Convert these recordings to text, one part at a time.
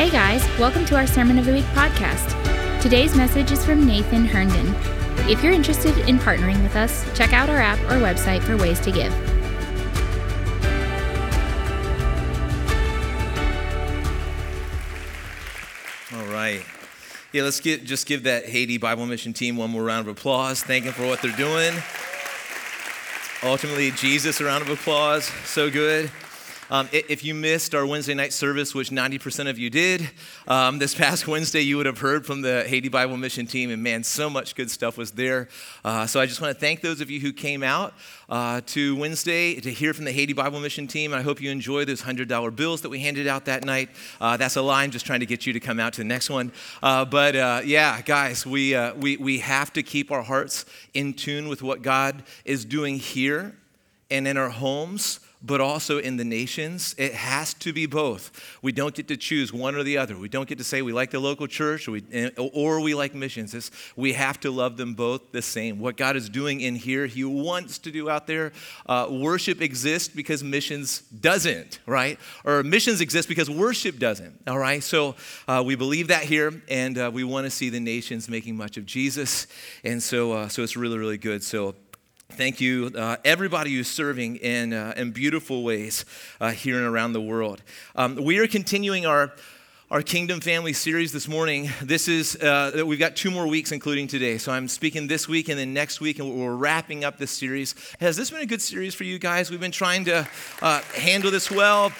Hey guys, welcome to our Sermon of the Week podcast. Today's message is from Nathan Herndon. If you're interested in partnering with us, check out our app or website for ways to give. All right. Yeah, let's get, just give that Haiti Bible Mission team one more round of applause. Thank them for what they're doing. Ultimately, Jesus, a round of applause. So good. Um, if you missed our Wednesday night service, which 90% of you did, um, this past Wednesday you would have heard from the Haiti Bible Mission team, and man, so much good stuff was there. Uh, so I just want to thank those of you who came out uh, to Wednesday to hear from the Haiti Bible Mission team. I hope you enjoy those $100 bills that we handed out that night. Uh, that's a line just trying to get you to come out to the next one. Uh, but uh, yeah, guys, we, uh, we, we have to keep our hearts in tune with what God is doing here and in our homes but also in the nations. It has to be both. We don't get to choose one or the other. We don't get to say we like the local church or we, or we like missions. It's, we have to love them both the same. What God is doing in here, He wants to do out there. Uh, worship exists because missions doesn't, right? Or missions exist because worship doesn't, all right? So uh, we believe that here, and uh, we want to see the nations making much of Jesus. And so, uh, so it's really, really good. So, Thank you, uh, everybody who's serving in, uh, in beautiful ways uh, here and around the world. Um, we are continuing our, our Kingdom Family series this morning. This is, uh, we've got two more weeks, including today. So I'm speaking this week and then next week, and we're wrapping up this series. Has this been a good series for you guys? We've been trying to uh, handle this well.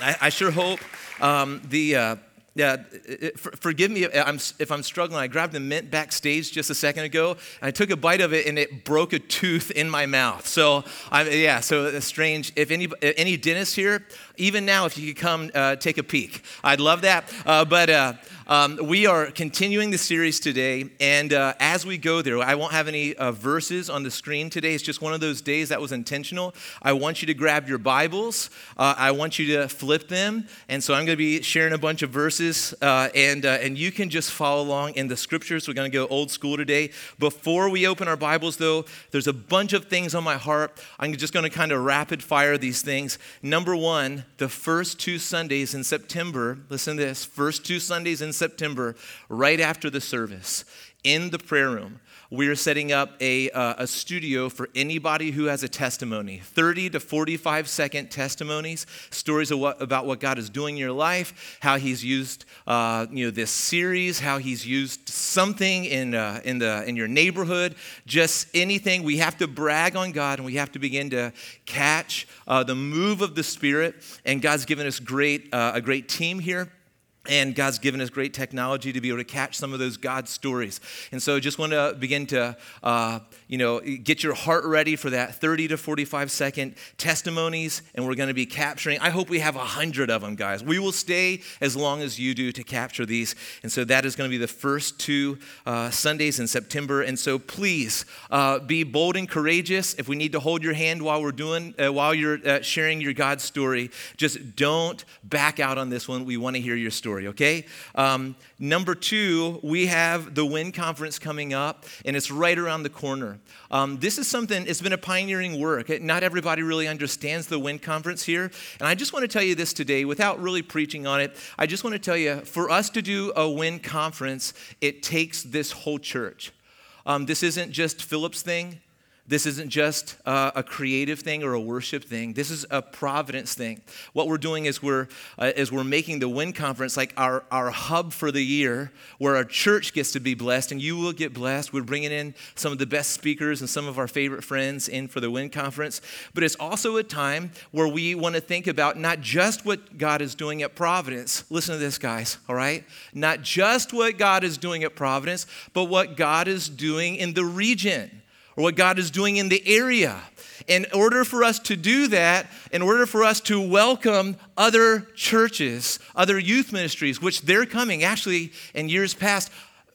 I, I sure hope. Um, the uh, yeah, forgive me if I'm, if I'm struggling. I grabbed the mint backstage just a second ago, and I took a bite of it, and it broke a tooth in my mouth. So, I'm, yeah, so it's strange. If any, any dentist here, even now, if you could come uh, take a peek, I'd love that. Uh, but uh, um, we are continuing the series today, and uh, as we go there, I won't have any uh, verses on the screen today. It's just one of those days that was intentional. I want you to grab your Bibles, I want you to flip them, and so I'm going to be sharing a bunch of verses, and, and you can just follow along in the scriptures. We're going to go old school today. Before we open our Bibles, though, there's a bunch of things on my heart. I'm just going to kind of rapid fire these things. Number one, the first two Sundays in September, listen to this, first two Sundays in September, right after the service, in the prayer room, we are setting up a, uh, a studio for anybody who has a testimony 30 to 45 second testimonies, stories what, about what God is doing in your life, how He's used uh, you know, this series, how He's used something in, uh, in, the, in your neighborhood, just anything. We have to brag on God and we have to begin to catch uh, the move of the Spirit. And God's given us great, uh, a great team here and God's given us great technology to be able to catch some of those God stories. And so I just want to begin to, uh, you know, get your heart ready for that 30 to 45 second testimonies. And we're going to be capturing, I hope we have a hundred of them, guys. We will stay as long as you do to capture these. And so that is going to be the first two uh, Sundays in September. And so please uh, be bold and courageous. If we need to hold your hand while we're doing, uh, while you're uh, sharing your God story, just don't back out on this one. We want to hear your story story, okay? Um, number two, we have the WIN conference coming up, and it's right around the corner. Um, this is something, it's been a pioneering work. Not everybody really understands the WIN conference here. And I just want to tell you this today without really preaching on it. I just want to tell you for us to do a WIN conference, it takes this whole church. Um, this isn't just Philip's thing. This isn't just uh, a creative thing or a worship thing. This is a providence thing. What we're doing is we're, uh, is we're making the WIN conference like our, our hub for the year where our church gets to be blessed and you will get blessed. We're bringing in some of the best speakers and some of our favorite friends in for the WIN conference. But it's also a time where we want to think about not just what God is doing at Providence. Listen to this, guys, all right? Not just what God is doing at Providence, but what God is doing in the region or what God is doing in the area. In order for us to do that, in order for us to welcome other churches, other youth ministries, which they're coming, actually, in years past,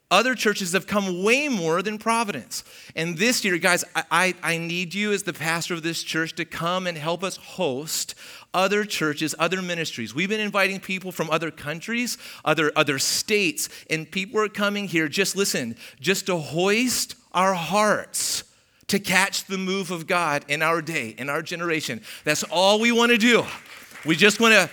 other churches have come way more than Providence. And this year, guys, I, I, I, need you as the pastor of this church to come and help us host other churches, other ministries. We've been inviting people from other countries, other, other states, and people are coming here, just listen, just to hoist our hearts to catch the move of God in our day, in our generation. That's all we want to do. We just want to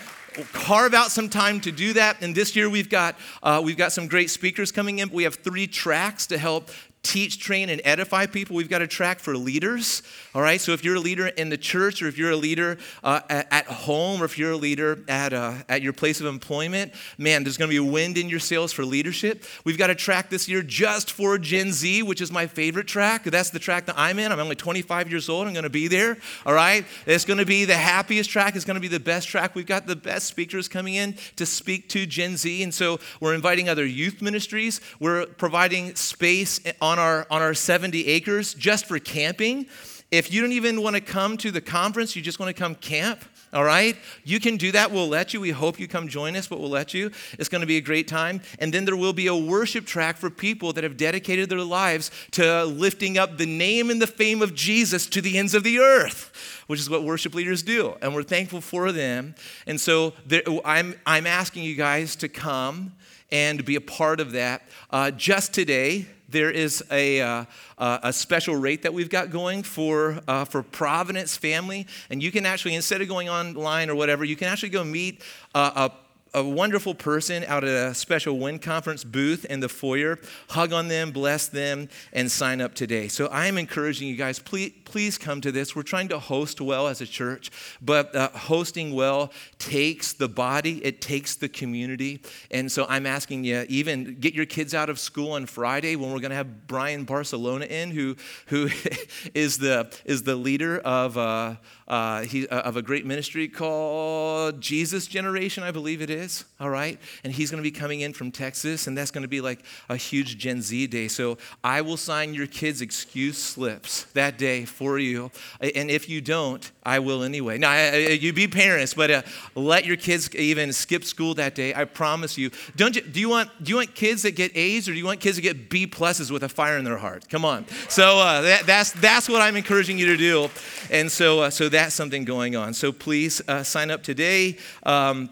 carve out some time to do that. And this year we've got uh, we've got some great speakers coming in. We have three tracks to help teach, train, and edify people. We've got a track for leaders. All right. So if you're a leader in the church, or if you're a leader uh, at, at, home, or if you're a leader at uh, at your place of employment, man, there's going to be a wind in your sails for leadership. We've got a track this year just for Gen Z, which is my favorite track. That's the track that I'm in. I'm only 25 years old. I'm going to be there. All right. It's going to be the happiest track. It's going to be the best track. We've got the best speakers coming in to speak to Gen Z, and so we're inviting other youth ministries. We're providing space on on our, on our 70 acres just for camping. If you don't even want to come to the conference, you just want to come camp, all right? You can do that. We'll let you. We hope you come join us, but we'll let you. It's going to be a great time. And then there will be a worship track for people that have dedicated their lives to lifting up the name and the fame of Jesus to the ends of the earth, which is what worship leaders do. And we're thankful for them. And so there, I'm, I'm asking you guys to come and be a part of that. Uh, just today, there is a, uh, a special rate that we've got going for, uh, for Providence family. And you can actually, instead of going online or whatever, you can actually go meet a a wonderful person out at a special Win Conference booth in the foyer. Hug on them, bless them, and sign up today. So I am encouraging you guys, please, please come to this. We're trying to host well as a church, but uh, hosting well takes the body, it takes the community. And so I'm asking you, even get your kids out of school on Friday when we're going to have Brian Barcelona in, who, who is, the, is the leader of. Uh, uh, he, uh, of a great ministry called Jesus Generation, I believe it is. All right. And he's going to be coming in from Texas, and that's going to be like a huge Gen Z day. So I will sign your kids' excuse slips that day for you. And if you don't, I will anyway. Now, you be parents, but uh, let your kids even skip school that day. I promise you. Don't you, do you want do you want kids that get A's or do you want kids that get B pluses with a fire in their heart? Come on. So uh, that, that's that's what I'm encouraging you to do, and so uh, so that's something going on. So please uh, sign up today. Um,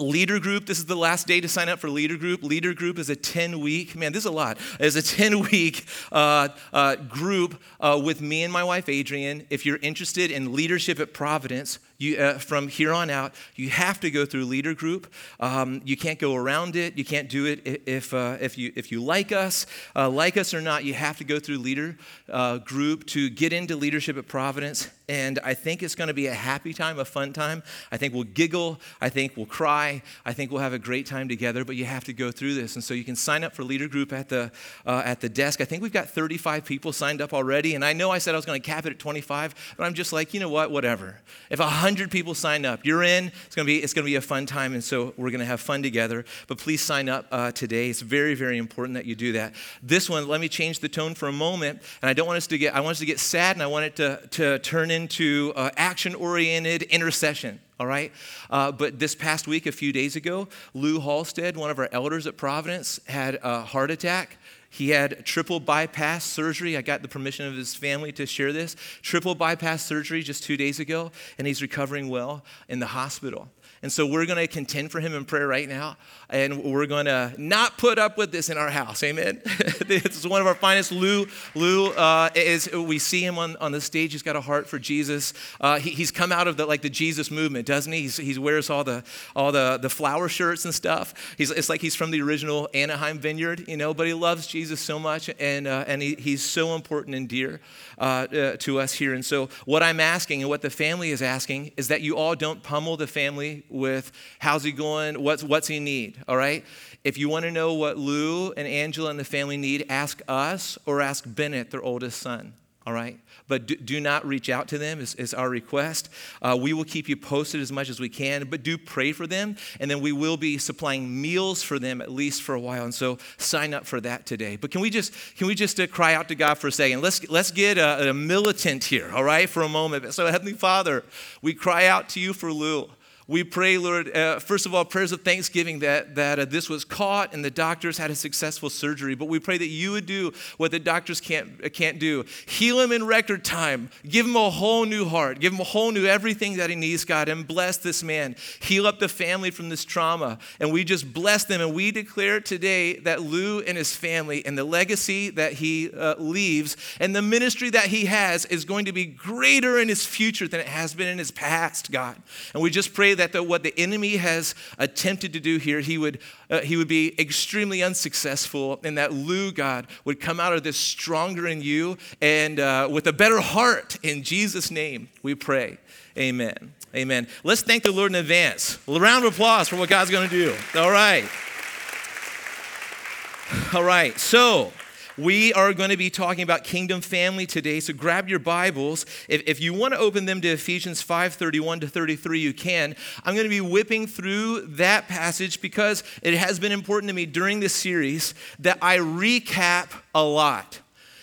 Leader group, this is the last day to sign up for leader group. Leader group is a 10 week, man, this is a lot. It's a 10 week uh, uh, group uh, with me and my wife, Adrian. If you're interested in leadership at Providence, you, uh, from here on out, you have to go through leader group. Um, you can't go around it. You can't do it if, uh, if, you, if you like us. Uh, like us or not, you have to go through leader uh, group to get into leadership at Providence. And I think it's going to be a happy time, a fun time. I think we'll giggle. I think we'll cry. I think we'll have a great time together. But you have to go through this. And so you can sign up for leader group at the, uh, at the desk. I think we've got 35 people signed up already. And I know I said I was going to cap it at 25, but I'm just like, you know what, whatever. If 100 people sign up, you're in. It's going to be, it's going to be a fun time. And so we're going to have fun together. But please sign up uh, today. It's very, very important that you do that. This one, let me change the tone for a moment. And I don't want us to get, I want us to get sad and I want it to, to turn into uh, action oriented intercession all right? Uh, but this past week, a few days ago, Lou Halstead, one of our elders at Providence, had a heart attack. He had triple bypass surgery. I got the permission of his family to share this. Triple bypass surgery just two days ago, and he's recovering well in the hospital. And so we're going to contend for him in prayer right now. And we're going to not put up with this in our house. Amen. this is one of our finest. Lou, Lou uh, is, we see him on, on the stage. He's got a heart for Jesus. Uh, he, he's come out of the, like the Jesus movement, doesn't he? He's, he wears all the, all the, the flower shirts and stuff. He's, it's like he's from the original Anaheim Vineyard, you know, but he loves Jesus so much. And, uh, and he, he's so important and dear uh, uh, to us here. And so what I'm asking and what the family is asking is that you all don't pummel the family with how's he going, what's, what's he need, all right? If you want to know what Lou and Angela and the family need, ask us or ask Bennett, their oldest son, all right? but do, do not reach out to them, is, is our request. Uh, we will keep you posted as much as we can, but do pray for them, and then we will be supplying meals for them at least for a while. And so sign up for that today. But can we just can we just uh, cry out to God for a second? Let's let's get a, a militant here, all right, for a moment. So Heavenly Father, we cry out to you for Lou. We pray, Lord, uh, first of all, prayers of thanksgiving that, that uh, this was caught and the doctors had a successful surgery. But we pray that you would do what the doctors can't, uh, can't do heal him in record time, give him a whole new heart, give him a whole new everything that he needs, God, and bless this man. Heal up the family from this trauma. And we just bless them. And we declare today that Lou and his family and the legacy that he uh, leaves and the ministry that he has is going to be greater in his future than it has been in his past, God. And we just pray that the, what the enemy has attempted to do here, he would, uh, he would be extremely unsuccessful, and that Lou, God, would come out of this stronger in you and uh, with a better heart. In Jesus' name, we pray. Amen. Amen. Let's thank the Lord in advance. A round of applause for what God's going to do. All right. All right. So, we are going to be talking about kingdom family today, so grab your Bibles. If, if you want to open them to Ephesians 5 31 to 33, you can. I'm going to be whipping through that passage because it has been important to me during this series that I recap a lot.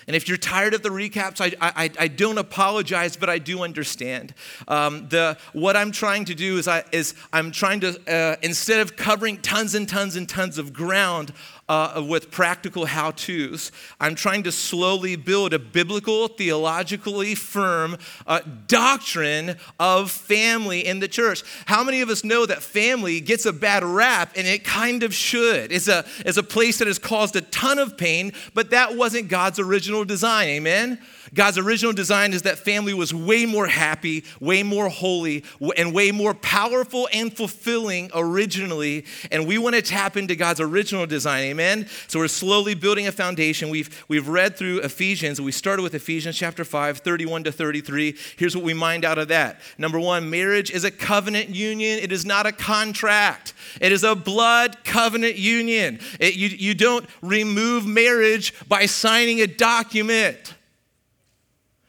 And if you're tired of the recaps, I, I, I don't apologize, but I do understand. Um, the, what I'm trying to do is, I, is I'm trying to, uh, instead of covering tons and tons and tons of ground, uh, with practical how to's. I'm trying to slowly build a biblical, theologically firm uh, doctrine of family in the church. How many of us know that family gets a bad rap, and it kind of should? It's a, it's a place that has caused a ton of pain, but that wasn't God's original design. Amen? God's original design is that family was way more happy, way more holy, and way more powerful and fulfilling originally. And we want to tap into God's original design. Amen? So we're slowly building a foundation. We've, we've read through Ephesians. We started with Ephesians chapter 5, 31 to 33. Here's what we mined out of that. Number one, marriage is a covenant union, it is not a contract. It is a blood covenant union. It, you, you don't remove marriage by signing a document.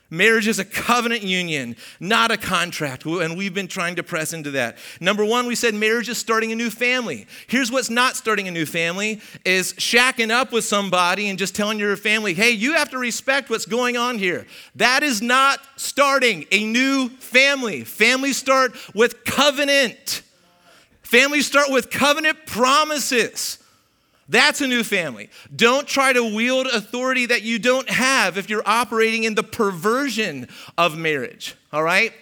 Marriage is a covenant union, not a contract. And we've been trying to press into that. Number one, we said marriage is starting a new family. Here's what's not starting a new family is shacking up with somebody and just telling your family, hey, you have to respect what's going on here. That is not starting a new family. Families start with covenant. Families start with covenant promises. That's a new family. Don't try to wield authority that you don't have if you're operating in the perversion of marriage, all right?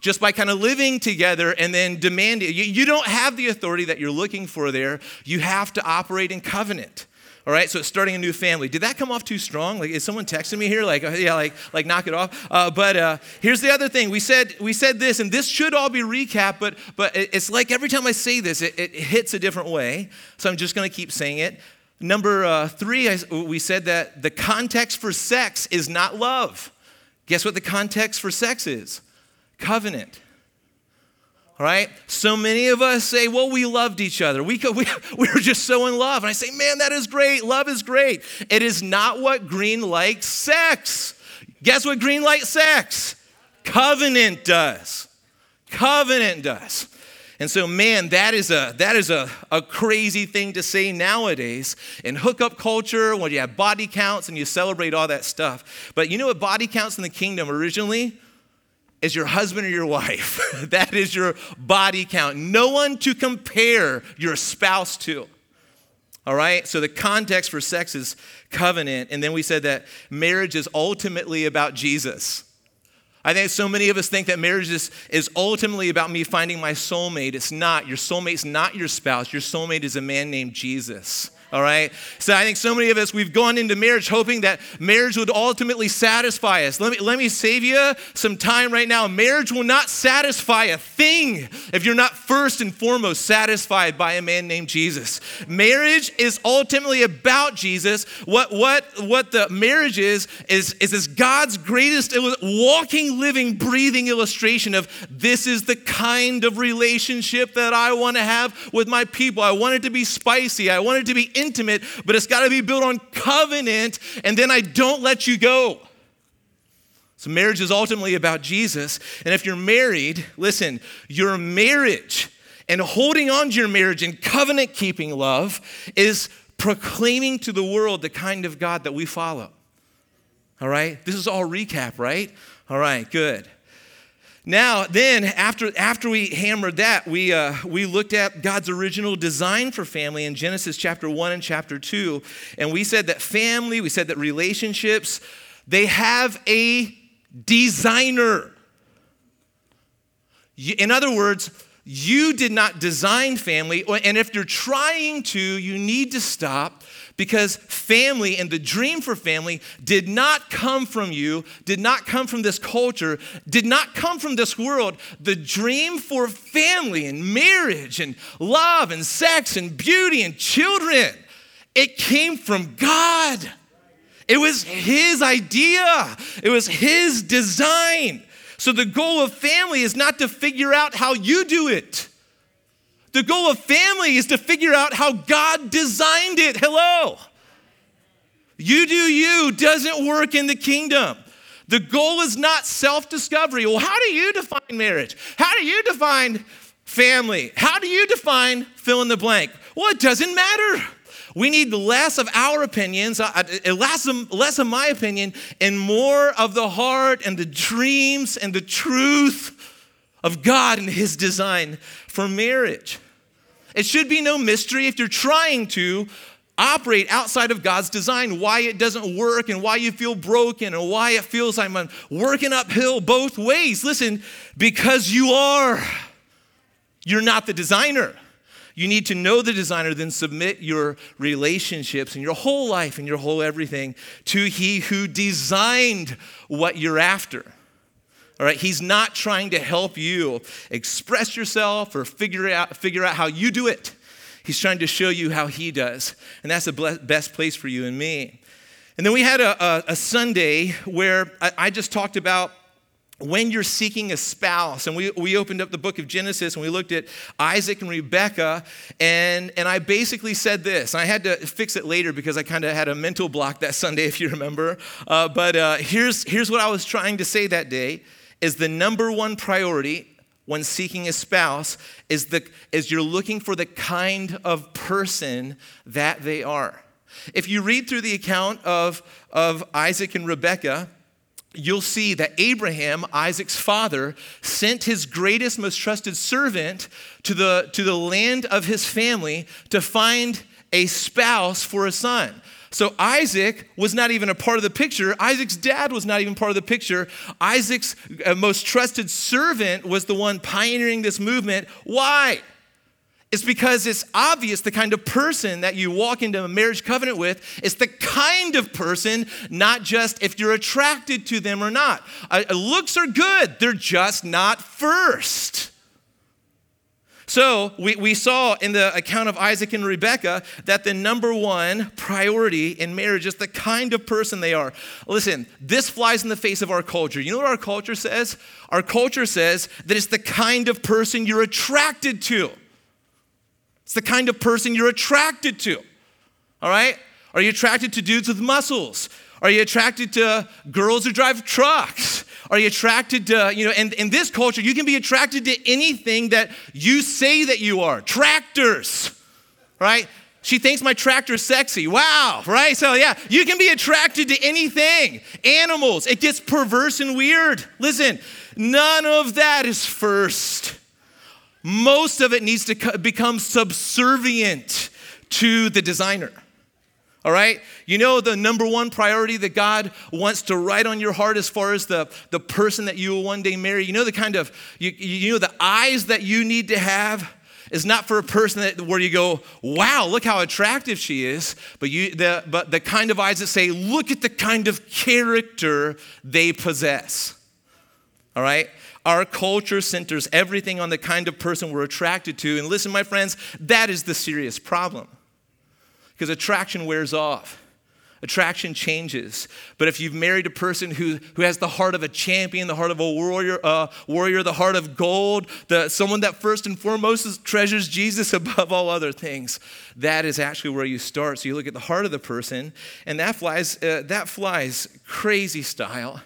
Just by kind of living together and then demanding. You, don't have the authority that you're looking for there. You have to operate in covenant. All right, so it's starting a new family. Did that come off too strong? Like, is someone texting me here? Like, yeah, like, like knock it off. Uh, but uh, here's the other thing. We said we said this, and this should all be recap. But but it's like every time I say this, it, it hits a different way. So I'm just going to keep saying it. Number uh, three, we said that the context for sex is not love. Guess what the context for sex is? Covenant. Right? So many of us say, well, we loved each other. We, we, we were just so in love. And I say, man, that is great. Love is great. It is not what green likes sex. Guess what green light sex? Covenant does. Covenant does. And so, man, that is a that is a, a crazy thing to say nowadays in hookup culture when you have body counts and you celebrate all that stuff. But you know what body counts in the kingdom originally? Is your husband or your wife. that is your body count. No one to compare your spouse to. All right? So the context for sex is covenant. And then we said that marriage is ultimately about Jesus. I think so many of us think that marriage is, is ultimately about me finding my soulmate. It's not. Your soulmate's not your spouse. Your soulmate is a man named Jesus all right? So I think so many of us, we've gone into marriage hoping that marriage would ultimately satisfy us. Let me, let me save you some time right now. Marriage will not satisfy a thing if you're not first and foremost satisfied by a man named Jesus. Marriage is ultimately about Jesus. What, what, what the marriage is, is, is this God's greatest walking, living, breathing illustration of this is the kind of relationship that I want to have with my people. I want it to be spicy. I want it to be intimate, but it's got to be built on covenant, and then I don't let you go. So, marriage is ultimately about Jesus. And if you're married, listen, your marriage and holding on to your marriage and covenant keeping love is proclaiming to the world the kind of God that we follow. All right? This is all recap, right? All right, good. Now, then, after, after we hammered that, we, uh, we looked at God's original design for family in Genesis chapter 1 and chapter 2. And we said that family, we said that relationships, they have a designer. In other words, you did not design family. And if you're trying to, you need to stop Because family and the dream for family did not come from you, did not come from this culture, did not come from this world. The dream for family and marriage and love and sex and beauty and children, it came from God. It was His idea, it was His design. So the goal of family is not to figure out how you do it. The goal of family is to figure out how God designed it. Hello. You do you doesn't work in the kingdom. The goal is not self discovery. Well, how do you define marriage? How do you define family? How do you define fill in the blank? Well, it doesn't matter. We need less of our opinions, uh, uh, less of, less of my opinion, and more of the heart and the dreams and the truth of God and His design for marriage. It should be no mystery if you're trying to operate outside of God's design, why it doesn't work and why you feel broken and why it feels like I'm working uphill both ways. Listen, because you are. You're not the designer. You need to know the designer, then submit your relationships and your whole life and your whole everything to He who designed what you're after. All right, he's not trying to help you express yourself or figure out, figure out how you do it. He's trying to show you how he does. And that's the best place for you and me. And then we had a, a, a Sunday where I, I just talked about when you're seeking a spouse, and we, we opened up the book of Genesis and we looked at Isaac and Rebekah, and, and I basically said this. I had to fix it later because I kind of had a mental block that Sunday, if you remember. Uh, but uh, here's, here's what I was trying to say that day is the number one priority when seeking a spouse is, the, is you're looking for the kind of person that they are. If you read through the account of, of Isaac and Rebekah, you'll see that Abraham, Isaac's father, sent his greatest, most trusted servant to the, to the land of his family to find a spouse for a son. So Isaac was not even a part of the picture. Isaac's dad was not even part of the picture. Isaac's uh, most trusted servant was the one pioneering this movement. Why? It's because it's obvious the kind of person that you walk into a marriage covenant with is the kind of person, not just if you're attracted to them or not. Uh, looks are good, they're just not first. So we, we saw in the account of Isaac and Rebekah that the number one priority in marriage is the kind of person they are. Listen, this flies in the face of our culture. You know what our culture says? Our culture says that it's the kind of person you're attracted to. It's the kind of person you're attracted to. All right? Are you attracted to dudes with muscles? Are you attracted to girls who drive trucks? Are you attracted to, you know, and in this culture, you can be attracted to anything that you say that you are. Tractors, right? She thinks my tractor is sexy. Wow, right? So, yeah, you can be attracted to anything. Animals, it gets perverse and weird. Listen, none of that is first. Most of it needs to become subservient to the designer all right? You know the number one priority that God wants to write on your heart as far as the, the person that you will one day marry? You know the kind of, you, you know the eyes that you need to have is not for a person that, where you go, wow, look how attractive she is, but, you, the, but the kind of eyes that say, look at the kind of character they possess. All right? Our culture centers everything on the kind of person we're attracted to. And listen, my friends, that is the serious problem because attraction wears off. Attraction changes. But if you've married a person who, who has the heart of a champion, the heart of a warrior, uh, warrior, the heart of gold, the, someone that first and foremost treasures Jesus above all other things, that is actually where you start. So you look at the heart of the person, and that flies, uh, that flies crazy style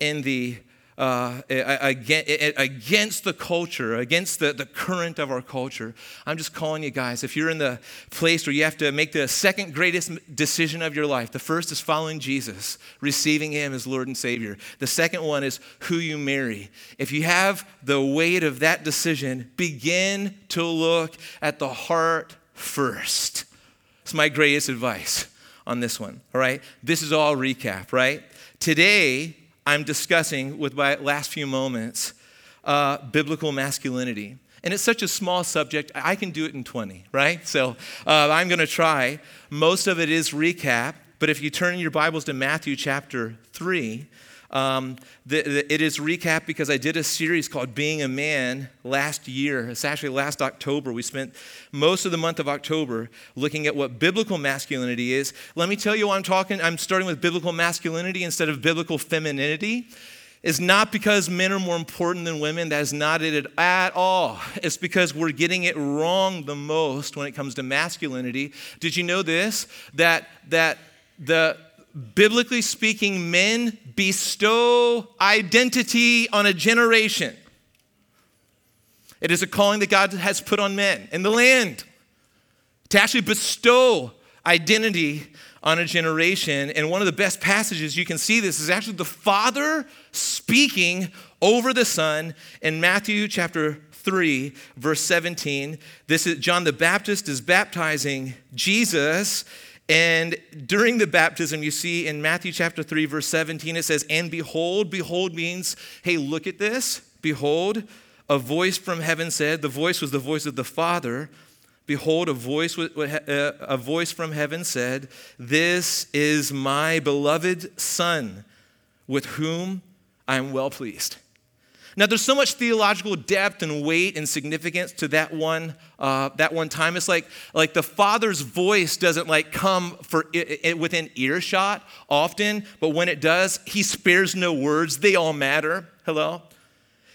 in the uh, against the culture, against the, the current of our culture. I'm just calling you guys, if you're in the place where you have to make the second greatest decision of your life, the first is following Jesus, receiving Him as Lord and Savior. The second one is who you marry. If you have the weight of that decision, begin to look at the heart first. It's my greatest advice on this one, all right? This is all recap, right? Today, I'm discussing with my last few moments uh, biblical masculinity. And it's such a small subject, I can do it in 20, right? So uh, I'm going to try. Most of it is recap, but if you turn your Bibles to Matthew chapter 3, um, the, the, it is recap because I did a series called Being a Man last year. It's actually last October. We spent most of the month of October looking at what biblical masculinity is. Let me tell you why I'm talking. I'm starting with biblical masculinity instead of biblical femininity. It's not because men are more important than women. That is not it at all. It's because we're getting it wrong the most when it comes to masculinity. Did you know this? That that the biblically speaking, men bestow identity on a generation. It is a calling that God has put on men in the land to actually bestow identity on a generation. And one of the best passages you can see this is actually the Father speaking over the Son in Matthew chapter 3, verse 17. This is John the Baptist is baptizing Jesus and during the baptism, you see in Matthew chapter 3, verse 17, it says, And behold, behold means, hey, look at this. Behold, a voice from heaven said, the voice was the voice of the Father. Behold, a voice, uh, a voice from heaven said, This is my beloved Son, with whom I am well pleased. Now, there's so much theological depth and weight and significance to that one, uh, that one time. It's like, like the Father's voice doesn't like come for it, it, within earshot often, but when it does, He spares no words. They all matter. Hello?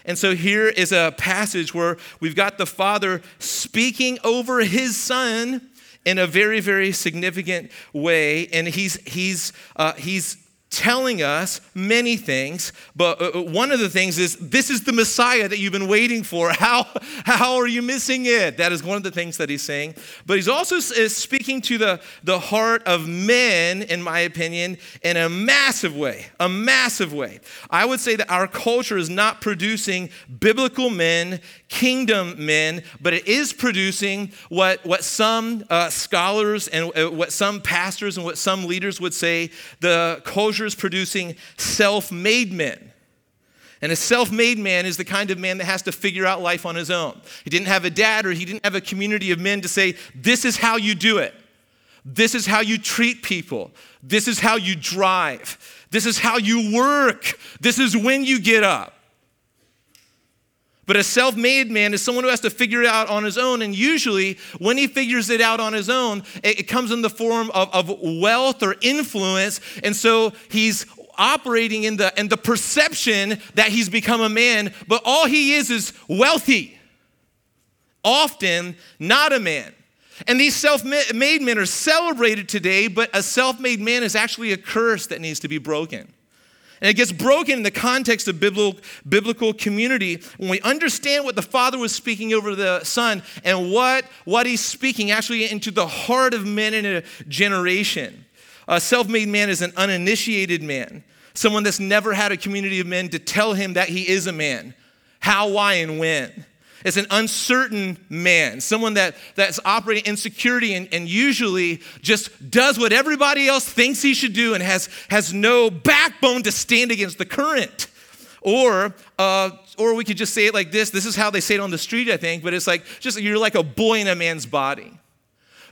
And so here is a passage where we've got the Father speaking over His Son in a very, very significant way, and He's He's uh, He's telling us many things, but uh, uh, one of the things is this is the Messiah that you've been waiting for. How, how are you missing it? That is one of the things that he's saying. But he's also speaking to the, the heart of men, in my opinion, in a massive way, a massive way. I would say that our culture is not producing biblical men, kingdom men, but it is producing what, what some uh, scholars and uh, what some pastors and what some leaders would say the culture is producing self made men. And a self made man is the kind of man that has to figure out life on his own. He didn't have a dad or he didn't have a community of men to say, This is how you do it. This is how you treat people. This is how you drive. This is how you work. This is when you get up. But a self made man is someone who has to figure it out on his own. And usually, when he figures it out on his own, it, it comes in the form of, of wealth or influence. And so he's operating in the, in the perception that he's become a man, but all he is is wealthy. Often not a man. And these self made men are celebrated today, but a self made man is actually a curse that needs to be broken. And it gets broken in the context of biblical, biblical community when we understand what the Father was speaking over the Son and what, what He's speaking actually into the heart of men in a generation. A self made man is an uninitiated man, someone that's never had a community of men to tell him that he is a man, how, why, and when. It's an uncertain man, someone that, that's operating insecurity and, and usually just does what everybody else thinks he should do and has, has no backbone to stand against the current. Or, uh, or we could just say it like this this is how they say it on the street, I think, but it's like just you're like a boy in a man's body.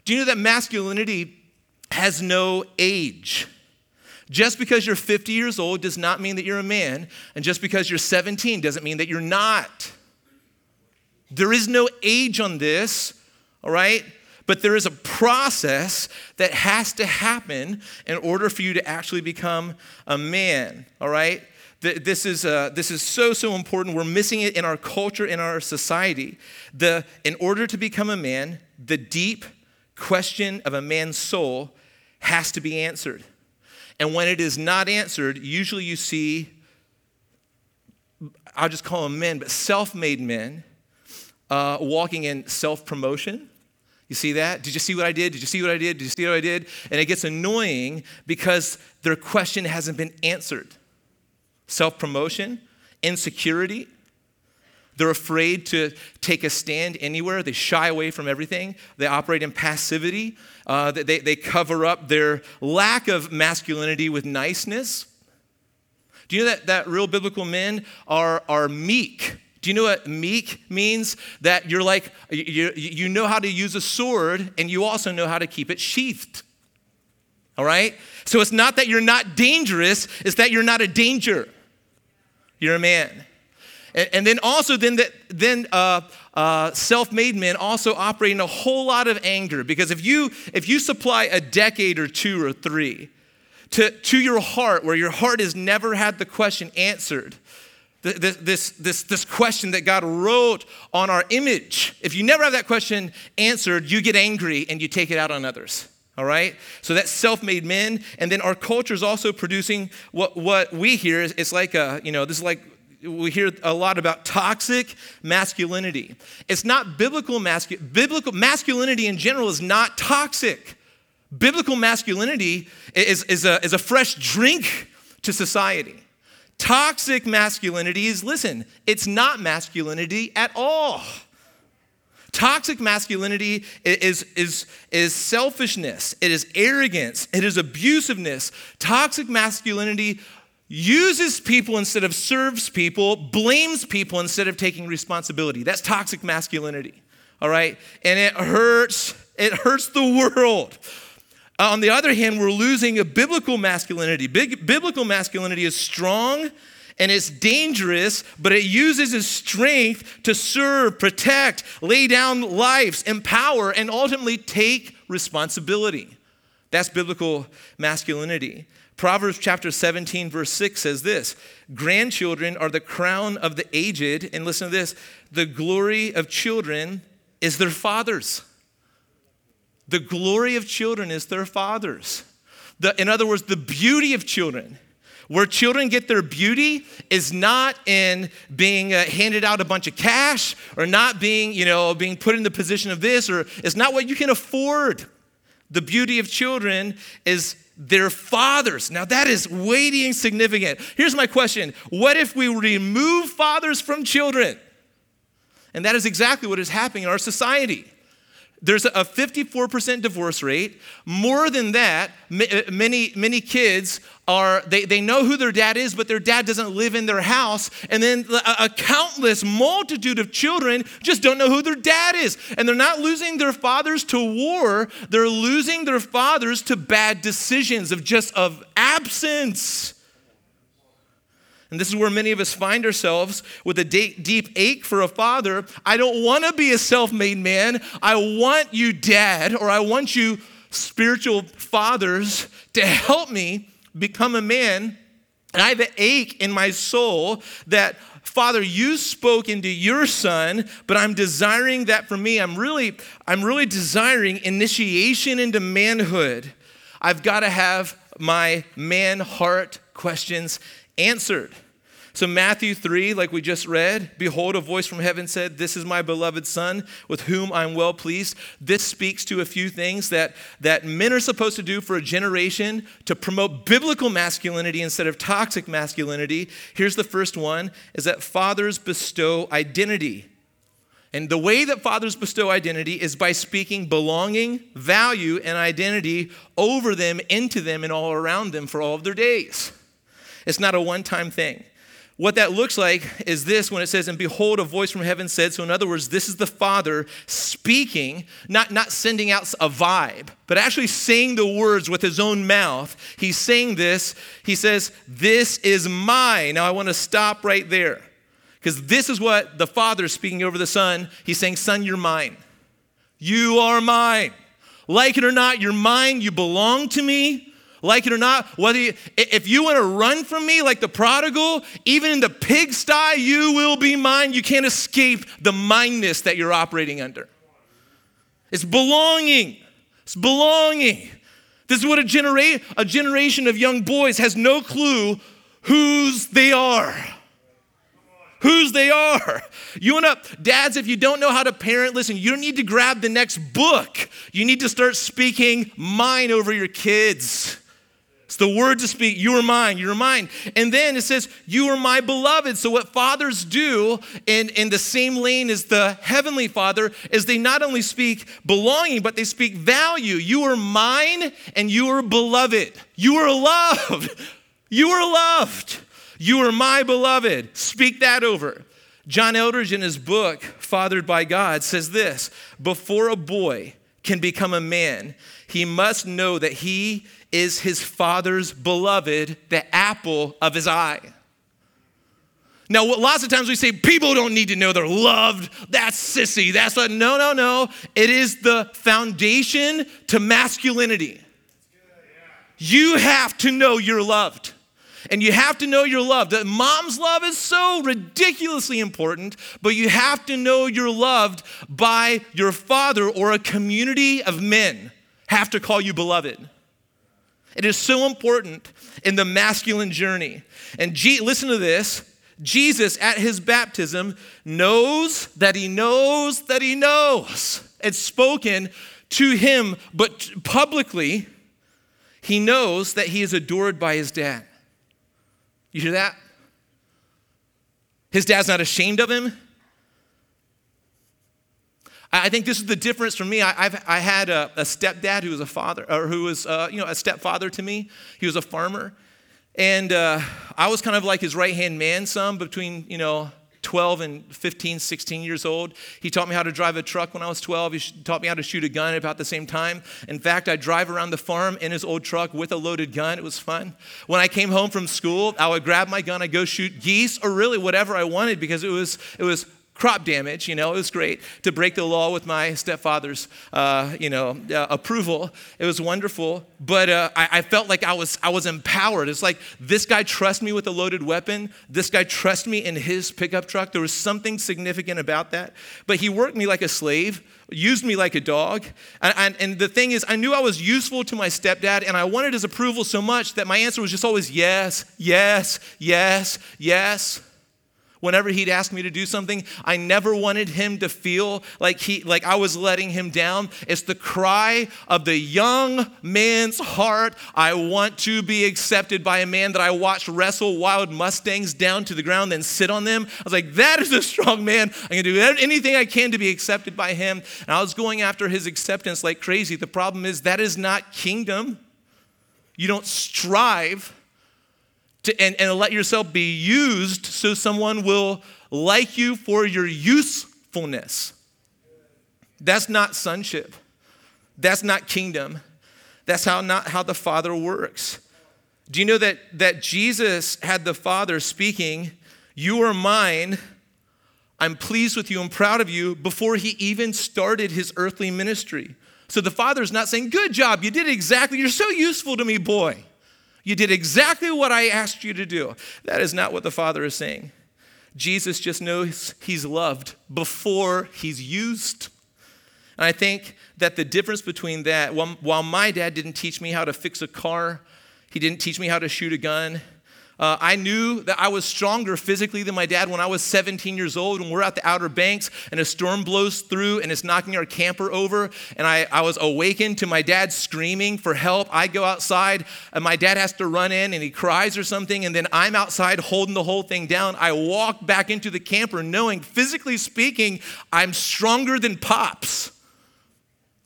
Do you know that masculinity has no age? Just because you're 50 years old does not mean that you're a man, and just because you're 17 doesn't mean that you're not. There is no age on this, all right? But there is a process that has to happen in order for you to actually become a man, all right? This is, uh, this is so, so important. We're missing it in our culture, in our society. The, in order to become a man, the deep question of a man's soul has to be answered. And when it is not answered, usually you see, I'll just call them men, but self made men uh, walking in self promotion. You see that? Did you see what I did? Did you see what I did? Did you see what I did? And it gets annoying because their question hasn't been answered. Self promotion, insecurity. They're afraid to take a stand anywhere. They shy away from everything. They operate in passivity. Uh, they, they cover up their lack of masculinity with niceness. Do you know that, that real biblical men are, are meek? Do you know what meek means? That you're like, you, you know how to use a sword and you also know how to keep it sheathed. All right? So it's not that you're not dangerous, it's that you're not a danger. You're a man. And, and then also, then, that, then uh, uh, self-made men also operate in a whole lot of anger because if you if you supply a decade or two or three to, to your heart where your heart has never had the question answered this, this, this, this question that God wrote on our image. If you never have that question answered, you get angry and you take it out on others. All right? So that's self made men. And then our culture is also producing what, what we hear is it's like a, you know, this is like we hear a lot about toxic masculinity. It's not biblical masculinity. Biblical masculinity in general is not toxic. Biblical masculinity is, is, a, is a fresh drink to society. Toxic masculinity is, listen, it's not masculinity at all. Toxic masculinity is, is, is selfishness, it is arrogance, it is abusiveness. Toxic masculinity uses people instead of serves people, blames people instead of taking responsibility. That's toxic masculinity, all right? And it hurts, it hurts the world. Uh, on the other hand, we're losing a biblical masculinity. Big, biblical masculinity is strong and it's dangerous, but it uses its strength to serve, protect, lay down lives, empower, and ultimately take responsibility. That's biblical masculinity. Proverbs chapter 17, verse 6 says this Grandchildren are the crown of the aged, and listen to this the glory of children is their fathers. The glory of children is their fathers. The, in other words, the beauty of children. Where children get their beauty is not in being uh, handed out a bunch of cash or not being, you know, being put in the position of this or it's not what you can afford. The beauty of children is their fathers. Now that is weighty and significant. Here's my question. What if we remove fathers from children? And that is exactly what is happening in our society. There's a 54% divorce rate. More than that, uh, many, many kids are, they, they know who their dad is, but their dad doesn't live in their house. And then a, a countless multitude of children just don't know who their dad is. And they're not losing their fathers to war, they're losing their fathers to bad decisions of just of absence. And this is where many of us find ourselves with a deep ache for a father. I don't want to be a self made man. I want you, dad, or I want you, spiritual fathers, to help me become a man. And I have an ache in my soul that, Father, you spoke into your son, but I'm desiring that for me. I'm really, I'm really desiring initiation into manhood. I've got to have my man heart questions answered. So, Matthew 3, like we just read, behold, a voice from heaven said, This is my beloved Son, with whom I'm well pleased. This speaks to a few things that, that men are supposed to do for a generation to promote biblical masculinity instead of toxic masculinity. Here's the first one is that fathers bestow identity. And the way that fathers bestow identity is by speaking belonging, value, and identity over them, into them, and all around them for all of their days. It's not a one time thing. What that looks like is this when it says, And behold, a voice from heaven said, so in other words, this is the Father speaking, not, not sending out a vibe, but actually saying the words with his own mouth. He's saying this. He says, This is mine. Now I want to stop right there because this is what the Father is speaking over the Son. He's saying, Son, you're mine. You are mine. Like it or not, you're mine. You belong to me like it or not, whether you, if you want to run from me like the prodigal, even in the pigsty, you will be mine. You can't escape the mindness that you're operating under. It's belonging. It's belonging. This is what a, genera- a generation of young boys has no clue whose they are. Whose they are. You want to, dads, if you don't know how to parent, listen, you don't need to grab the next book. You need to start speaking mine over your kids. It's the word to speak, you are mine, you are mine. And then it says, you are my beloved. So what fathers do in, in the same lane as the heavenly father is they not only speak belonging, but they speak value. You are mine and you are beloved. You are loved. You are loved. You are my beloved. Speak that over. John Eldredge, in his book, Fathered by God, says this Before a boy can become a man, he must know that he is his father's beloved, the apple of his eye. Now, lots of times we say people don't need to know they're loved. That's sissy. That's what. No, no, no. It is the foundation to masculinity. You have to know you're loved. And you have to know you're loved. Mom's love is so ridiculously important, but you have to know you're loved by your father or a community of men have to call you beloved. It is so important in the masculine journey. And G- listen to this Jesus at his baptism knows that he knows that he knows. It's spoken to him, but publicly, he knows that he is adored by his dad. You hear that? His dad's not ashamed of him. I think this is the difference for me. I, have I had a, a, stepdad who was a father, or who was uh, you know a stepfather to me. He was a farmer, and uh, I was kind of like his right hand man, some between, you know, 12 and 15, 16 years old. He taught me how to drive a truck when I was 12. He taught me how to shoot a gun about the same time. In fact, I drive around the farm in his old truck with a loaded gun. It was fun. When I came home from school, I would grab my gun, I'd go shoot geese or really whatever I wanted because it was, it was crop damage. You know, it was great to break the law with my stepfather's, uh, you know, uh, approval. It was wonderful, but uh, I, I, felt like I was I was empowered. It's like this guy trusts me with a loaded weapon. This guy trusts me in his pickup truck. There was something significant about that. But he worked me like a slave. Used me like a dog. And, and, and the thing is, I knew I was useful to my stepdad, and I wanted his approval so much that my answer was just always yes, yes, yes, yes. Whenever he'd ask me to do something, I never wanted him to feel like he like I was letting him down. It's the cry of the young man's heart. I want to be accepted by a man that I watched wrestle wild mustangs down to the ground, then sit on them. I was like, that is a strong man. I'm gonna do anything I can to be accepted by him. And I was going after his acceptance like crazy. The problem is that is not kingdom. You don't strive to, and, and let yourself be used so someone will like you for your usefulness. That's not sonship. That's not kingdom. That's how not how the Father works. Do you know that, that Jesus had the Father speaking, You are mine, I'm pleased with you, I'm proud of you, before he even started his earthly ministry. So the Father's not saying, Good job, you did exactly, you're so useful to me, boy. You did exactly what I asked you to do. That is not what the Father is saying. Jesus just knows he's loved before he's used. And I think that the difference between that, while, my dad didn't teach me how to fix a car, he didn't teach me how to shoot a gun, uh, I knew that I was stronger physically than my dad when I was 17 years old. When we're at the Outer Banks and a storm blows through and it's knocking our camper over, and I, I was awakened to my dad screaming for help. I go outside, and my dad has to run in and he cries or something, and then I'm outside holding the whole thing down. I walk back into the camper knowing, physically speaking, I'm stronger than Pops.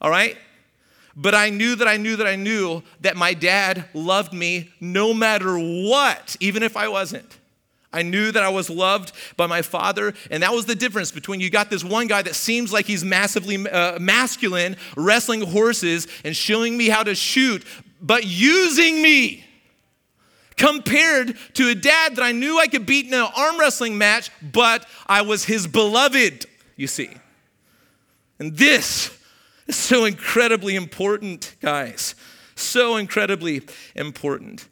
All right? But I knew that I knew that I knew that my dad loved me no matter what, even if I wasn't. I knew that I was loved by my father, and that was the difference between you got this one guy that seems like he's massively uh, masculine, wrestling horses and showing me how to shoot, but using me compared to a dad that I knew I could beat in an arm wrestling match, but I was his beloved, you see. And this so incredibly important, guys. So incredibly important.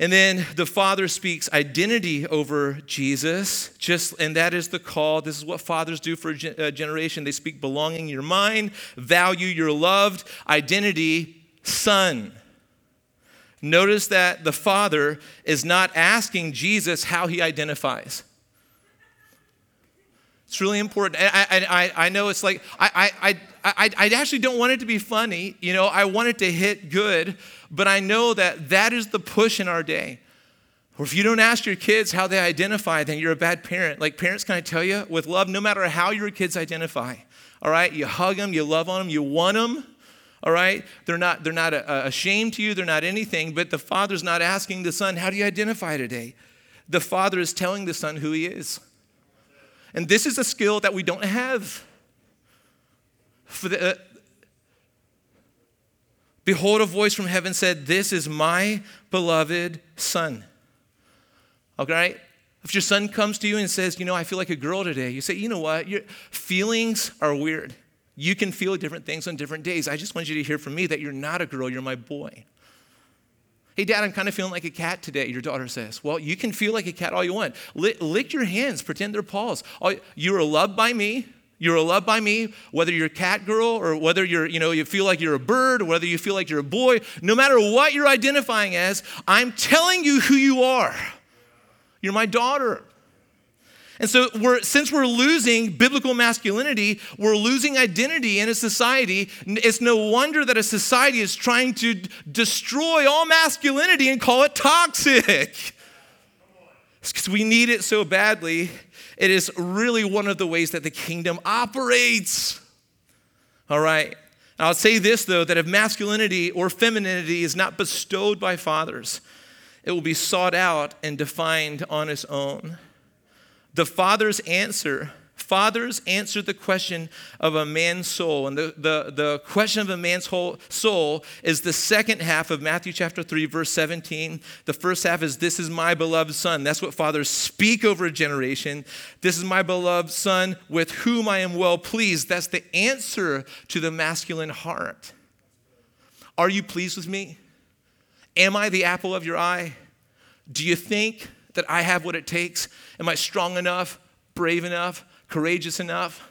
And then the Father speaks identity over Jesus, just and that is the call. This is what fathers do for a generation. They speak belonging, your mind, value, you're loved, identity, son. Notice that the Father is not asking Jesus how he identifies. It's really important. I, I, I know it's like, I, I, I, I actually don't want it to be funny. You know, I want it to hit good, but I know that that is the push in our day. Or if you don't ask your kids how they identify, then you're a bad parent. Like parents, can I tell you, with love, no matter how your kids identify, all right, you hug them, you love on them, you want them, all right? They're not, they're not a ashamed to you, they're not anything, but the father's not asking the son, how do you identify today? The father is telling the son who he is. And this is a skill that we don't have. For the, uh, Behold, a voice from heaven said, This is my beloved son. Okay? If your son comes to you and says, You know, I feel like a girl today, you say, You know what? Your feelings are weird. You can feel different things on different days. I just want you to hear from me that you're not a girl, you're my boy. Hey, dad, I'm kind of feeling like a cat today, your daughter says. Well, you can feel like a cat all you want. Lick, lick your hands, pretend they're paws. You are loved by me. You're a loved by me, whether you're a cat girl or whether you're, you know, you feel like you're a bird or whether you feel like you're a boy. No matter what you're identifying as, I'm telling you who you are. You're my daughter. And so, we're, since we're losing biblical masculinity, we're losing identity in a society. It's no wonder that a society is trying to destroy all masculinity and call it toxic. because we need it so badly. It is really one of the ways that the kingdom operates. All right. I'll say this, though, that if masculinity or femininity is not bestowed by fathers, it will be sought out and defined on its own. The Father's answer Fathers answer the question of a man's soul. And the, the, the question of a man's whole soul is the second half of Matthew chapter 3, verse 17. The first half is, This is my beloved son. That's what fathers speak over a generation. This is my beloved son with whom I am well pleased. That's the answer to the masculine heart. Are you pleased with me? Am I the apple of your eye? Do you think that I have what it takes? Am I strong enough, brave enough, courageous enough?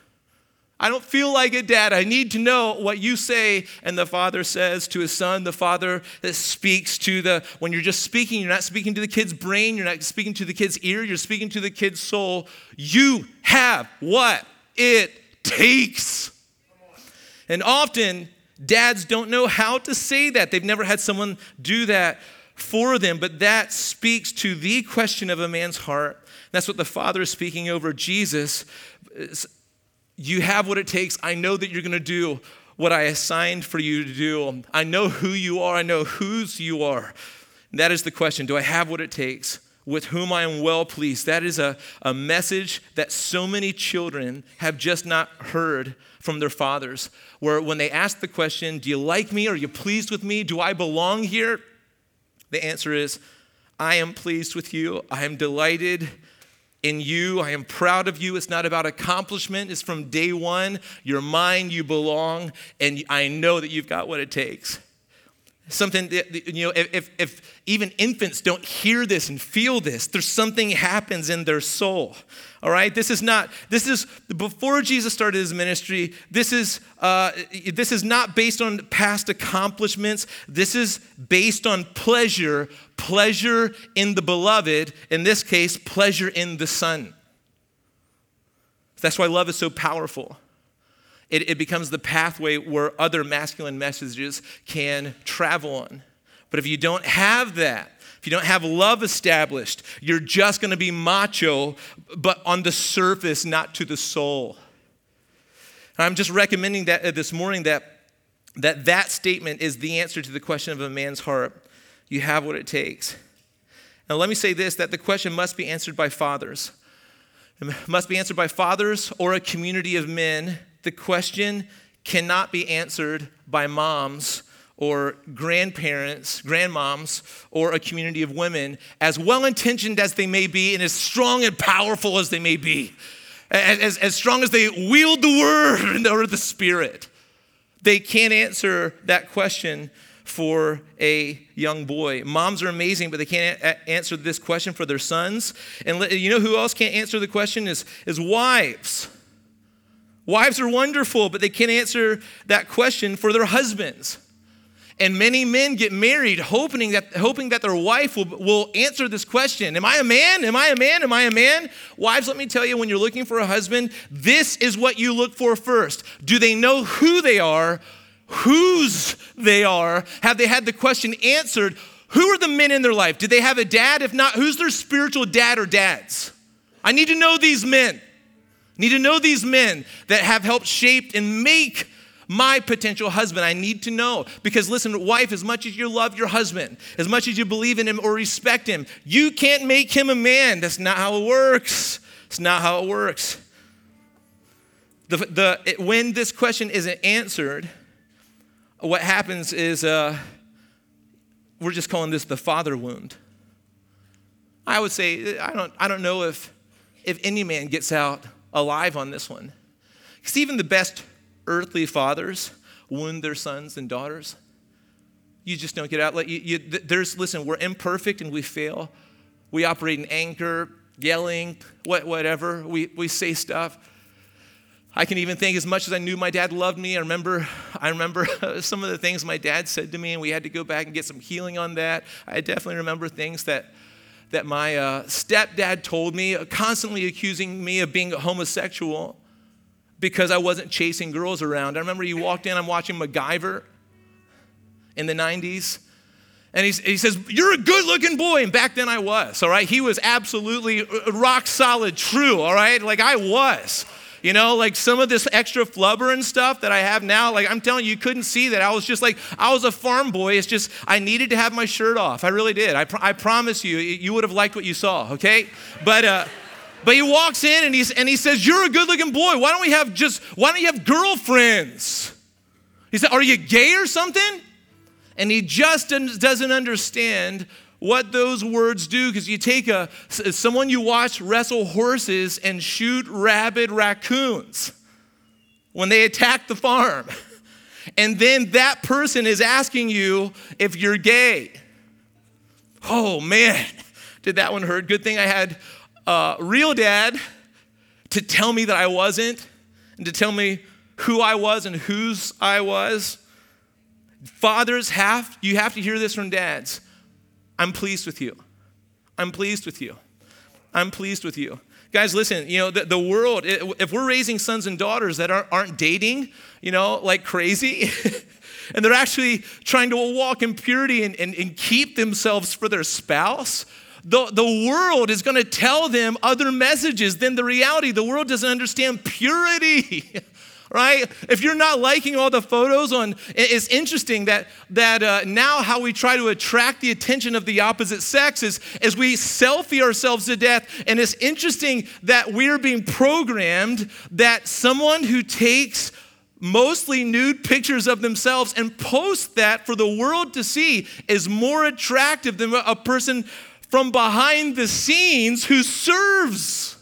I don't feel like it, Dad. I need to know what you say. And the father says to his son, the father that speaks to the, when you're just speaking, you're not speaking to the kid's brain, you're not speaking to the kid's ear, you're speaking to the kid's soul. You have what it takes. And often, dads don't know how to say that. They've never had someone do that for them, but that speaks to the question of a man's heart. That's what the Father is speaking over Jesus. You have what it takes. I know that you're going to do what I assigned for you to do. I know who you are, I know whose you are. And that is the question Do I have what it takes? With whom I am well pleased. That is a, a message that so many children have just not heard from their fathers. Where when they ask the question, Do you like me? Are you pleased with me? Do I belong here? The answer is, I am pleased with you. I am delighted in you. I am proud of you. It's not about accomplishment, it's from day one. You're mine, you belong, and I know that you've got what it takes. Something that, you know, if, if even infants don't hear this and feel this, there's something happens in their soul. All right, this is not. This is before Jesus started his ministry. This is uh, this is not based on past accomplishments. This is based on pleasure, pleasure in the beloved. In this case, pleasure in the Son. That's why love is so powerful. It, it becomes the pathway where other masculine messages can travel on. But if you don't have that, if you don't have love established, you're just going to be macho, but on the surface, not to the soul. I'm just recommending that uh, this morning that, that that statement is the answer to the question of a man's heart. You have what it takes. Now, let me say this that the question must be answered by fathers. It must be answered by fathers or a community of men. The question cannot be answered by moms or grandparents, grandmoms, or a community of women, as well intentioned as they may be and as strong and powerful as they may be, as, as strong as they wield the word or the spirit, they can't answer that question for a young boy. Moms are amazing, but they can't a- answer this question for their sons. And you know who else can't answer the question is, is wives. Wives are wonderful, but they can't answer that question for their husbands. And many men get married hoping that, hoping that their wife will, will answer this question Am I a man? Am I a man? Am I a man? Wives, let me tell you, when you're looking for a husband, this is what you look for first. Do they know who they are, whose they are? Have they had the question answered? Who are the men in their life? Did they have a dad? If not, who's their spiritual dad or dads? I need to know these men. Need to know these men that have helped shape and make my potential husband. I need to know. Because listen, wife, as much as you love your husband, as much as you believe in him or respect him, you can't make him a man. That's not how it works. It's not how it works. The, the, it, when this question isn't answered, what happens is uh, we're just calling this the father wound. I would say, I don't, I don't know if, if any man gets out alive on this one. Because even the best earthly fathers wound their sons and daughters. You just don't get out. Like you, you, there's, listen, we're imperfect and we fail. We operate in anger, yelling, what, whatever. We, we say stuff. I can even think as much as I knew my dad loved me, I remember, I remember some of the things my dad said to me, and we had to go back and get some healing on that. I definitely remember things that, that my uh, stepdad told me, constantly accusing me of being homosexual because I wasn't chasing girls around. I remember he walked in, I'm watching MacGyver in the 90s. And he says, You're a good looking boy. And back then I was, all right? He was absolutely rock solid true, all right? Like I was. You know, like some of this extra flubber and stuff that I have now, like I'm telling you, you couldn't see that. I was just like, I was a farm boy. It's just, I needed to have my shirt off. I really did. I, pr- I promise you, you would have liked what you saw, okay? But, uh, but he walks in and, he's, and he says, You're a good looking boy. Why don't we have just, why don't you have girlfriends? He said, Are you gay or something? And he just doesn't understand what those words do because you take a someone you watch wrestle horses and shoot rabid raccoons when they attack the farm. And then that person is asking you if you're gay. Oh man, did that one hurt? Good thing I had a real dad to tell me that I wasn't and to tell me who I was and whose I was. Fathers have, you have to hear this from dads. I'm pleased with you. I'm pleased with you. I'm pleased with you. Guys, listen, you know, the, the world, if we're raising sons and daughters that aren't, aren't dating, you know, like crazy, and they're actually trying to walk in purity and, and, and keep themselves for their spouse, the, the world is going to tell them other messages than the reality. The world doesn't understand purity. right? If you're not liking all the photos on, it's interesting that, that uh, now how we try to attract the attention of the opposite sex is, is we selfie ourselves to death. And it's interesting that we're being programmed that someone who takes mostly nude pictures of themselves and posts that for the world to see is more attractive than a person from behind the scenes who serves.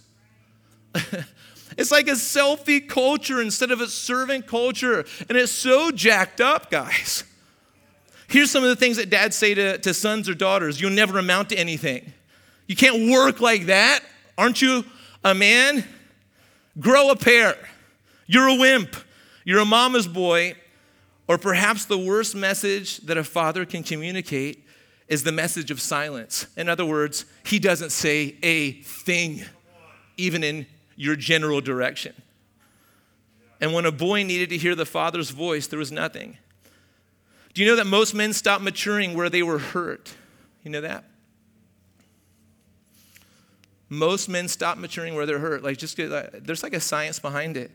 It's like a selfie culture instead of a servant culture. And it's so jacked up, guys. Here's some of the things that dads say to, to sons or daughters You'll never amount to anything. You can't work like that. Aren't you a man? Grow a pair. You're a wimp. You're a mama's boy. Or perhaps the worst message that a father can communicate is the message of silence. In other words, he doesn't say a thing, even in your general direction. And when a boy needed to hear the father's voice, there was nothing. Do you know that most men stop maturing where they were hurt? You know that? Most men stop maturing where they're hurt. Like, just there's like a science behind it.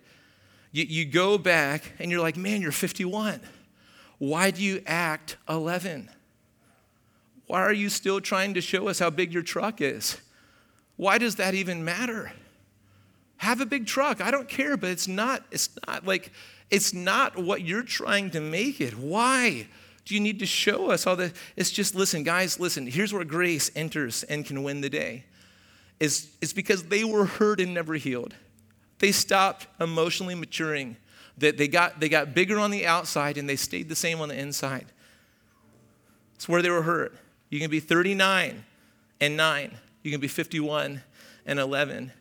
You, you go back and you're like, man, you're 51. Why do you act 11? Why are you still trying to show us how big your truck is? Why does that even matter? Have a big truck. I don't care, but it's not, it's not like, it's not what you're trying to make it. Why do you need to show us all that? It's just, listen, guys, listen, here's where grace enters and can win the day. Is it's because they were hurt and never healed. They stopped emotionally maturing. That they got they got bigger on the outside and they stayed the same on the inside. It's where they were hurt. You can be 39 and 9. You can be 51 and 11.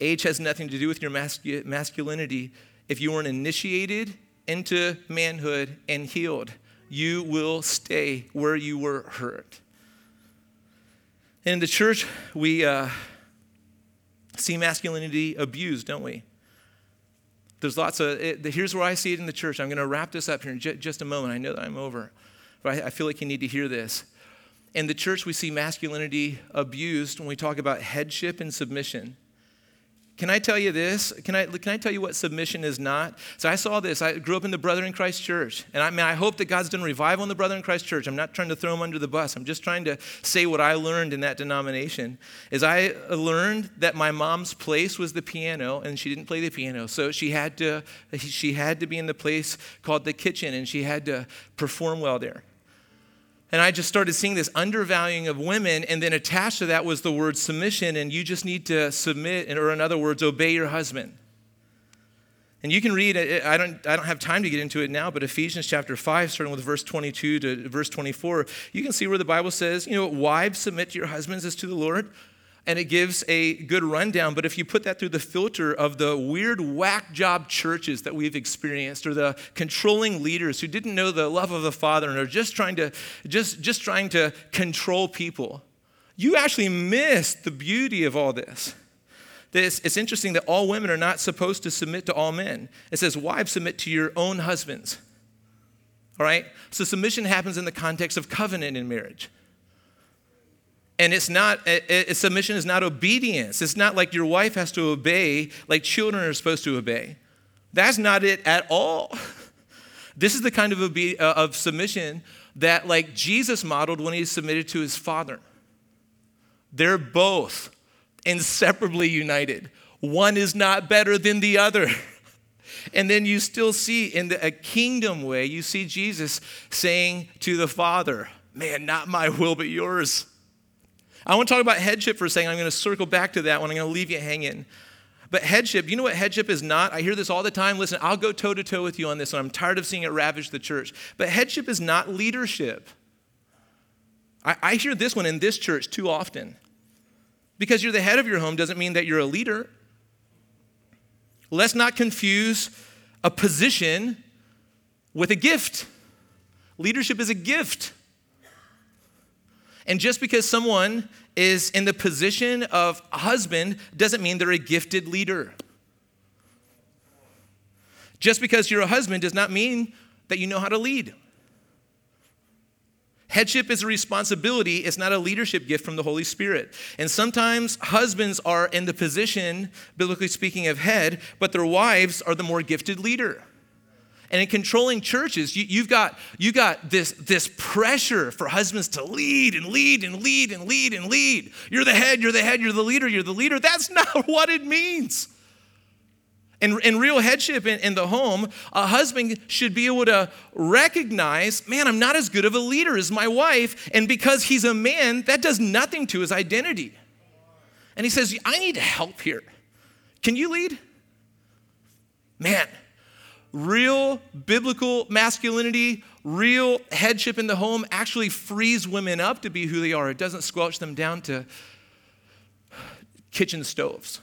Age has nothing to do with your mascu- masculinity. If you weren't initiated into manhood and healed, you will stay where you were hurt. In the church, we uh, see masculinity abused, don't we? There's lots of, it, here's where I see it in the church. I'm going to wrap this up here in j- just a moment. I know that I'm over, but I, I feel like you need to hear this. In the church, we see masculinity abused when we talk about headship and submission. Can I tell you this? Can I, can I tell you what submission is not? So I saw this. I grew up in the Brethren in Christ Church. And I mean, I hope that God's done revival in the Brethren in Christ Church. I'm not trying to throw him under the bus. I'm just trying to say what I learned in that denomination. Is I learned that my mom's place was the piano, and she didn't play the piano. So she had to, she had to be in the place called the kitchen, and she had to perform well there. And I just started seeing this undervaluing of women, and then attached to that was the word submission, and you just need to submit, or in other words, obey your husband. And you can read, I don't, I don't have time to get into it now, but Ephesians chapter 5, starting with verse 22 to verse 24, you can see where the Bible says, you know, wives submit to your husbands as to the Lord and it gives a good rundown. But if you put that through the filter of the weird whack job churches that we've experienced, or the controlling leaders who didn't know the love of the Father and are just trying to just, just trying to control people, you actually miss the beauty of all this. This, it's interesting that all women are not supposed to submit to all men. It says, Wives, submit to your own husbands. All right? So submission happens in the context of covenant in marriage. And it's not, it, submission is not obedience. It's not like your wife has to obey like children are supposed to obey. That's not it at all. This is the kind of, obe- uh, of submission that like Jesus modeled when he submitted to his father. They're both inseparably united. One is not better than the other. And then you still see in the, a kingdom way, you see Jesus saying to the Father, Man, not my will, but yours. I want to talk about headship for a second. I'm going to circle back to that one. I'm going to leave you hanging. But headship, you know what headship is not? I hear this all the time. Listen, I'll go toe to toe with you on this one. I'm tired of seeing it ravage the church. But headship is not leadership. I, I hear this one in this church too often. Because you're the head of your home doesn't mean that you're a leader. Let's not confuse a position with a gift. Leadership is a gift. And just because someone is in the position of a husband doesn't mean they're a gifted leader. Just because you're a husband does not mean that you know how to lead. Headship is a responsibility, it's not a leadership gift from the Holy Spirit. And sometimes husbands are in the position, biblically speaking, of head, but their wives are the more gifted leader. And in controlling churches, you, have got, you got this, this pressure for husbands to lead and lead and lead and lead and lead. You're the head, you're the head, you're the leader, you're the leader. That's not what it means. In, in real headship in, in the home, a husband should be able to recognize, man, I'm not as good of a leader as my wife. And because he's a man, that does nothing to his identity. And he says, I need help here. Can you lead? Man, real biblical masculinity, real headship in the home actually frees women up to be who they are. It doesn't squelch them down to kitchen stoves.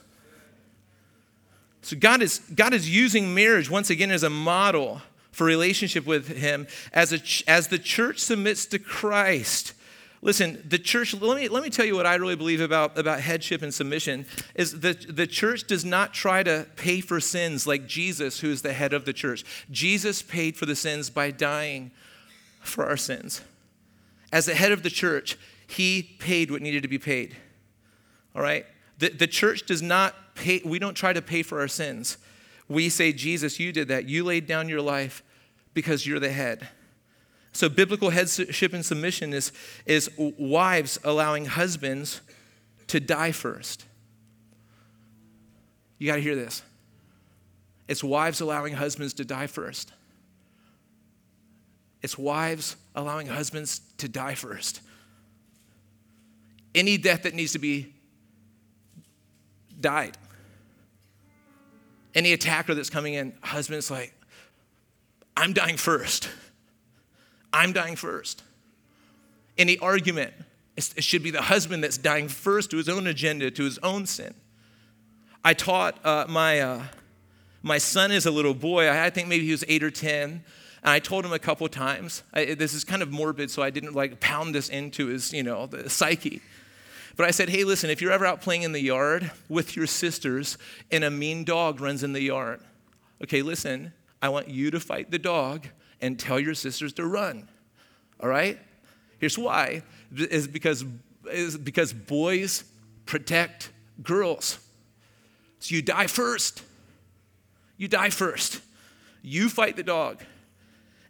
So God is, God is using marriage once again as a model for relationship with Him as, a, as the church submits to Christ Listen, the church, let me, let me tell you what I really believe about, about headship and submission is that the church does not try to pay for sins like Jesus, who is the head of the church. Jesus paid for the sins by dying for our sins. As the head of the church, he paid what needed to be paid. All right? The, the church does not pay, we don't try to pay for our sins. We say, Jesus, you did that. You laid down your life because you're the head. So, biblical headship and submission is, is wives allowing husbands to die first. You got to hear this. It's wives allowing husbands to die first. It's wives allowing husbands to die first. Any death that needs to be died. Any attacker that's coming in, husband's like, I'm dying first. I'm dying first. Any argument, it should be the husband that's dying first to his own agenda, to his own sin. I taught uh, my, uh, my son is a little boy, I think maybe he was eight or 10. And I told him a couple times, I, this is kind of morbid, so I didn't like pound this into his, you know, the psyche. But I said, hey, listen, if you're ever out playing in the yard with your sisters and a mean dog runs in the yard, okay, listen, I want you to fight the dog and tell your sisters to run. All right? Here's why is because, is because boys protect girls. So you die first. You die first. You fight the dog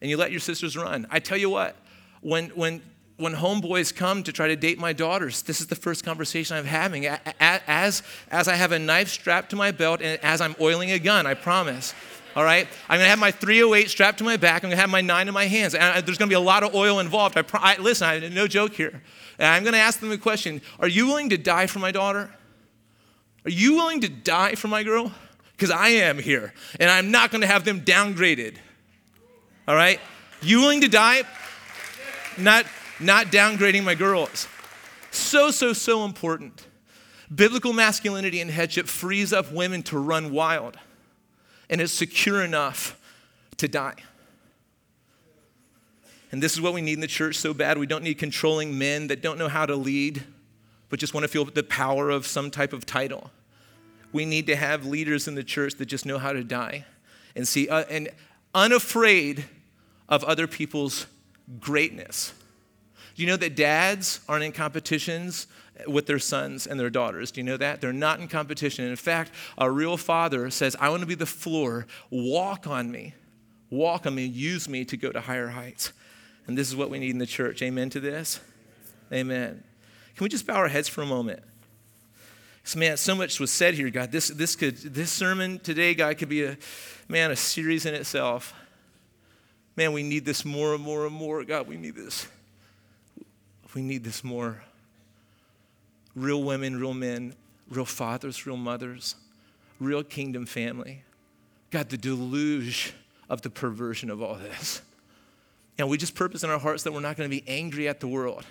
and you let your sisters run. I tell you what, when, when, when homeboys come to try to date my daughters, this is the first conversation I'm having. As, as I have a knife strapped to my belt and as I'm oiling a gun, I promise. All right? I'm gonna have my 308 strapped to my back. I'm gonna have my nine in my hands. And there's gonna be a lot of oil involved. I, I listen, I, no joke here. And I'm gonna ask them a question Are you willing to die for my daughter? Are you willing to die for my girl? Because I am here, and I'm not gonna have them downgraded. All right? You willing to die? Not, not downgrading my girls. So, so, so important. Biblical masculinity and headship frees up women to run wild, and it's secure enough to die. And this is what we need in the church so bad. We don't need controlling men that don't know how to lead, but just want to feel the power of some type of title. We need to have leaders in the church that just know how to die and see, uh, and unafraid of other people's greatness. You know that dads aren't in competitions with their sons and their daughters? Do you know that? They're not in competition. In fact, a real father says, I want to be the floor, walk on me, walk on me, use me to go to higher heights. And this is what we need in the church. Amen to this? Amen. Can we just bow our heads for a moment? So, man, so much was said here, God. This, this, could, this sermon today, God, could be a, man, a series in itself. Man, we need this more and more and more. God, we need this. We need this more. Real women, real men, real fathers, real mothers, real kingdom family. God, the deluge of the perversion of all this. And we just purpose in our hearts that we're not going to be angry at the world.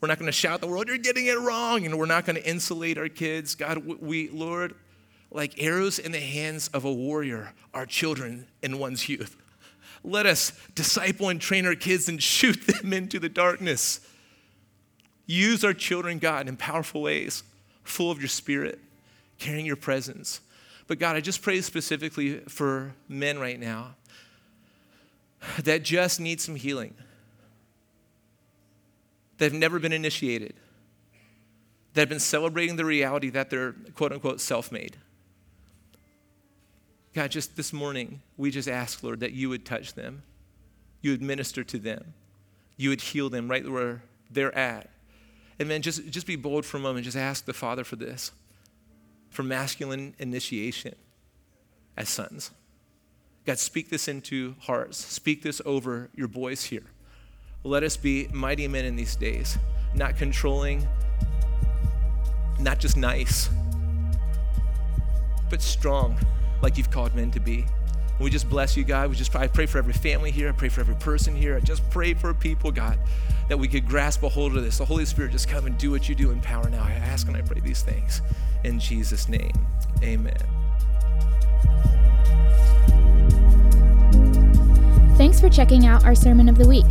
We're not going to shout the world, you're getting it wrong. And we're not going to insulate our kids. God, we, Lord, like arrows in the hands of a warrior, our children in one's youth. Let us disciple and train our kids and shoot them into the darkness. Use our children, God, in powerful ways, full of your spirit, carrying your presence. But God, I just pray specifically for men right now that just need some healing, that have never been initiated, that have been celebrating the reality that they're quote unquote self made. God, just this morning, we just ask, Lord, that you would touch them, you would minister to them, you would heal them right where they're at. Then just, just be bold for a moment. Just ask the Father for this, for masculine initiation as sons. God, speak this into hearts. Speak this over your boys here. Let us be mighty men in these days, not controlling, not just nice, but strong like you've called men to be. We just bless you, God. We just I pray for every family here. I pray for every person here. I just pray for people, God, that we could grasp a hold of this. The Holy Spirit just come and do what you do in power now. I ask and I pray these things in Jesus' name. Amen. Thanks for checking out our Sermon of the Week.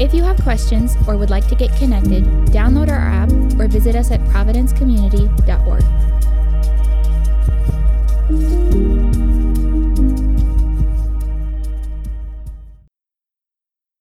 If you have questions or would like to get connected, download our app or visit us at providencecommunity.org.